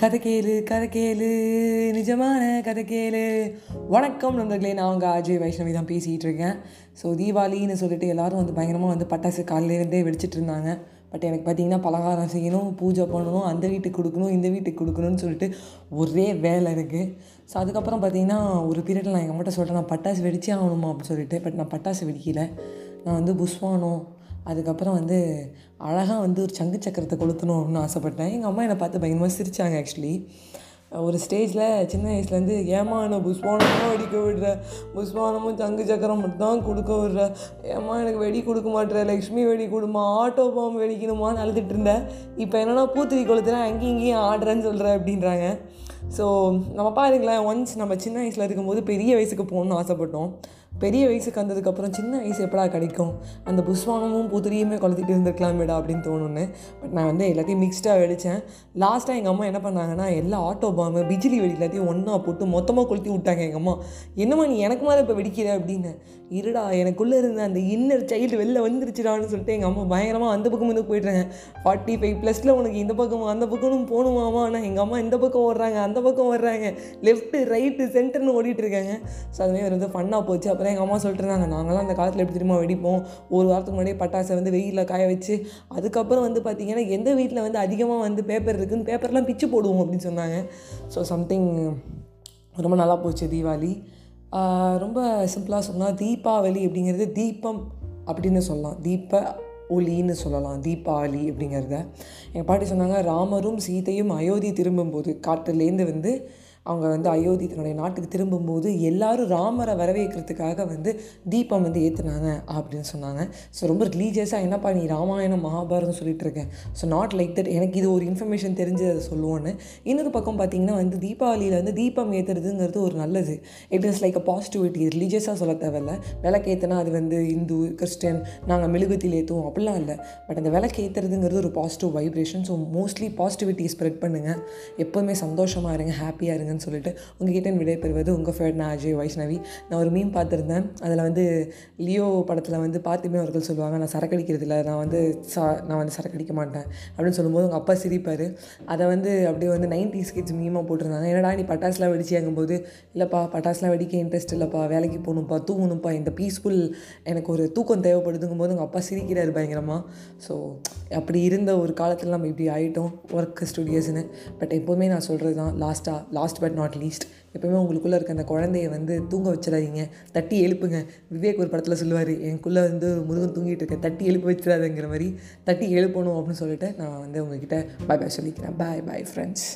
கதை கேளு கதை கேளு நிஜமான கதை கேளு வணக்கம் நண்பர்களே நான் உங்கள் அஜய் வைஷ்ணவி தான் பேசிகிட்டு இருக்கேன். ஸோ தீபாவளின்னு சொல்லிட்டு எல்லாரும் வந்து பயங்கரமாக வந்து பட்டாசு காலையிலேருந்தே வெடிச்சிட்டு இருந்தாங்க. பட் எனக்கு பார்த்தீங்கன்னா பலகாரம் செய்யணும் பூஜை பண்ணணும் அந்த வீட்டுக்கு கொடுக்கணும் இந்த வீட்டுக்கு கொடுக்கணும்னு சொல்லிட்டு ஒரே வேலை இருக்குது ஸோ அதுக்கப்புறம் பார்த்தீங்கன்னா ஒரு பீரியடில் நான் எங்கள் அம்மாட்ட சொல்கிறேன் நான் பட்டாசு வெடிச்சே ஆகணுமா அப்படின்னு சொல்லிட்டு. பட் நான் பட்டாசு வெடிக்கல. நான் வந்து புஷ்வானம் அதுக்கப்புறம் வந்து அழகாக வந்து ஒரு சங்கு சக்கரத்தை கொளுத்தணும் அப்படின்னு ஆசைப்பட்டேன். எங்கள் அம்மா என்னை பார்த்து பயங்கரமாக சிரித்தாங்க ஆக்சுவலி ஒரு ஸ்டேஜில் சின்ன வயசுலேருந்து ஏமா என்ன புஷ்பானமும் வெடிக்க விடுற? புஷ்பானமும் சங்கு சக்கரம் மட்டும்தான் கொடுக்க விடுற? ஏமா எனக்கு வெடி கொடுக்க மாட்டேற? லக்ஷ்மி வெடி கொடுமா? ஆட்டோ பாம்பு வெடிக்கணுமான்னு அழுதுட்டு இருந்தேன். இப்போ என்னென்னா பூத்திரி கொளுத்துறேன் அங்கேயும் இங்கேயும் ஆடுறேன்னு சொல்கிறேன் அப்படின்றாங்க. ஸோ நம்ம பாருங்களேன் ஒன்ஸ் நம்ம சின்ன வயசில் இருக்கும்போது பெரிய வயசுக்கு போகணுன்னு ஆசைப்பட்டோம். பெரிய வயசுக்கு வந்ததுக்கப்புறம் சின்ன வயசு எப்படா கிடைக்கும்? அந்த புஷ்வானமும் புத்திரியுமே கொளுத்திட்டு இருந்திருக்கலாமேடா அப்படின்னு தோணுன்னு பட் நான் வந்து எல்லாத்தையும் மிக்ஸ்டாக வெடித்தேன் லாஸ்ட்டாக எங்கள் அம்மா என்ன பண்ணாங்கன்னா எல்லா ஆட்டோ பாம்பு பிஜிலி வெடி எல்லாத்தையும் ஒன்றா போட்டு மொத்தமாக கொளுத்தி விட்டாங்க எங்கள் அம்மா. என்னம்மா நீ எனக்கு மாதிரி இப்போ வெடிக்கிற அப்படின்னு. இருடா எனக்குள்ளே இருந்த அந்த இன்னர் சைல்டு வெளில வந்துருச்சுடான்னு சொல்லிட்டு எங்கள் அம்மா பயங்கரமாக அந்த பக்கம் வந்து போயிட்டாங்க ஃபார்ட்டி ஃபைவ் ப்ளஸில் உனக்கு இந்த பக்கம் அந்த பக்கமும் போகணுமாமா ஆனால் எங்கள் அம்மா இந்த பக்கம் ஓடுறாங்க அந்த பக்கம் ஓடுறாங்க. லெஃப்ட்டு ரைட்டு சென்டர்னு ஓடிட்டுருக்காங்க ஸோ அதுமாதிரி வந்து ஃபன்னாக போச்சு. அப்புறம் எங்கள் அம்மா சொல்லிட்டு இருந்தாங்க நாங்களாம் அந்த காலத்தில் எப்படி தெரியுமா வெடிப்போம்? ஒரு வாரத்துக்கு முன்னாடியே பட்டாசை வந்து வெயிலில் காய வச்சு அதுக்கப்புறம் வந்து பார்த்திங்கன்னா எந்த வீட்டில் வந்து அதிகமாக வந்து பேப்பர் இருக்குதுன்னு பேப்பர்லாம் பிச்சு போடுவோம் அப்படின்னு சொன்னாங்க. ஸோ சம்திங் ரொம்ப நல்லா போச்சு தீபாவளி. ரொம்ப சிம்பிளாக சொன்னால் தீபாவளி அப்படிங்கிறது தீபம் அப்படின்னு சொல்லலாம். தீப ஒளின்னு சொல்லலாம் தீபாவளி அப்படிங்கிறத. எங்கள் பாட்டி சொன்னாங்க ராமரும் சீதையும் அயோத்தி திரும்பும்போது காட்டுலேருந்து வந்து அவங்க வந்து அயோத்தி தன்னுடைய நாட்டுக்கு திரும்பும்போது எல்லாரும் ராமரை வரவேற்கிறதுக்காக வந்து தீபம் வந்து ஏற்றுனாங்க அப்படின்னு சொன்னாங்க. ஸோ ரொம்ப ரிலீஜியஸாக என்னப்பா நீ ராமாயணம் மகாபாரதம் சொல்லிட்டு இருக்கேன் ஸோ நாட் லைக் தட் எனக்கு இது ஒரு இன்ஃபர்மேஷன் தெரிஞ்சு அதை சொல்லுவோன்னு. இன்னொரு பக்கம் பார்த்தீங்கன்னா வந்து தீபாவளியில் வந்து தீபம் ஏற்றுறதுங்கிறது ஒரு நல்லது. It is like a positivity ரிலீஜியஸாக சொல்ல தேவையில்ல. விளக்கேற்றினா அது வந்து இந்து கிறிஸ்டின் நாங்கள் மெழுகுத்தில் ஏற்றுவோம் அப்படிலாம் இல்லை. பட் அந்த விளக்கு ஏற்றுறதுங்கிறது ஒரு positive vibration so mostly positivity spread பண்ணுங்கள் எப்போவுமே சந்தோஷமாக இருங்க ஹாப்பியாக இருங்கன்னு சொல்லிட்டு உங்ககிட்ட விடைபெறுவது உங்கள் ஃபேவரட் நான் அஜய் வைஷ்ணவி. நான் ஒரு மீன் பார்த்துருந்தேன். அதில் வந்து லியோ படத்தில் வந்து பார்த்துமே அவர்கள் சொல்லுவாங்க நான் சரக்கு அடிக்கிறதில்ல நான் வந்து சா நான் வந்து சரக்கடிக்க மாட்டேன். அப்படின்னு சொல்லும்போது உங்கள் அப்பா சிரிப்பார். அதை வந்து அப்படியே வந்து நைன்டி கிட்ஸ் மீமாக போட்டிருந்தாங்க. என்னடா நீ பட்டாசுலாம் வெடிச்சியாங்கும்போது இல்லைப்பா பட்டாசுலாம் வெடிக்க இன்ட்ரெஸ்ட் இல்லைப்பா வேலைக்கு போகணும்ப்பா தூங்கணும்ப்பா இந்த பீஸ்ஃபுல் எனக்கு ஒரு தூக்கம் தேவைப்படுதுங்கும் போது உங்கள் அப்பா சிரிக்கிறார் பயங்கரமாக ஸோ அப்படி இருந்த ஒரு காலத்தில் நம்ம இப்படி ஆகிட்டோம் ஒர்க் ஸ்டுடியோஸ்னு பட் எப்போவுமே நான் சொல்கிறது தான் லாஸ்ட்டாக last last but not least எப்போயுமே உங்களுக்குள்ளே இருக்க அந்த குழந்தைய வந்து தூங்க வச்சிடாதீங்க. தட்டி எழுப்புங்க. விவேக் ஒரு படத்தில் சொல்லுவார் எனக்குள்ளே வந்து முருகன் தூங்கிட்டு இருக்க தட்டி எழுப்பி வச்சிடாதுங்கிற மாதிரி தட்டி எழுப்பணும் அப்படின்னு சொல்லிட்டு நான் வந்து உங்ககிட்ட பாய் பாய் சொல்லிக்கிறேன். பாய் பாய் ஃப்ரெண்ட்ஸ்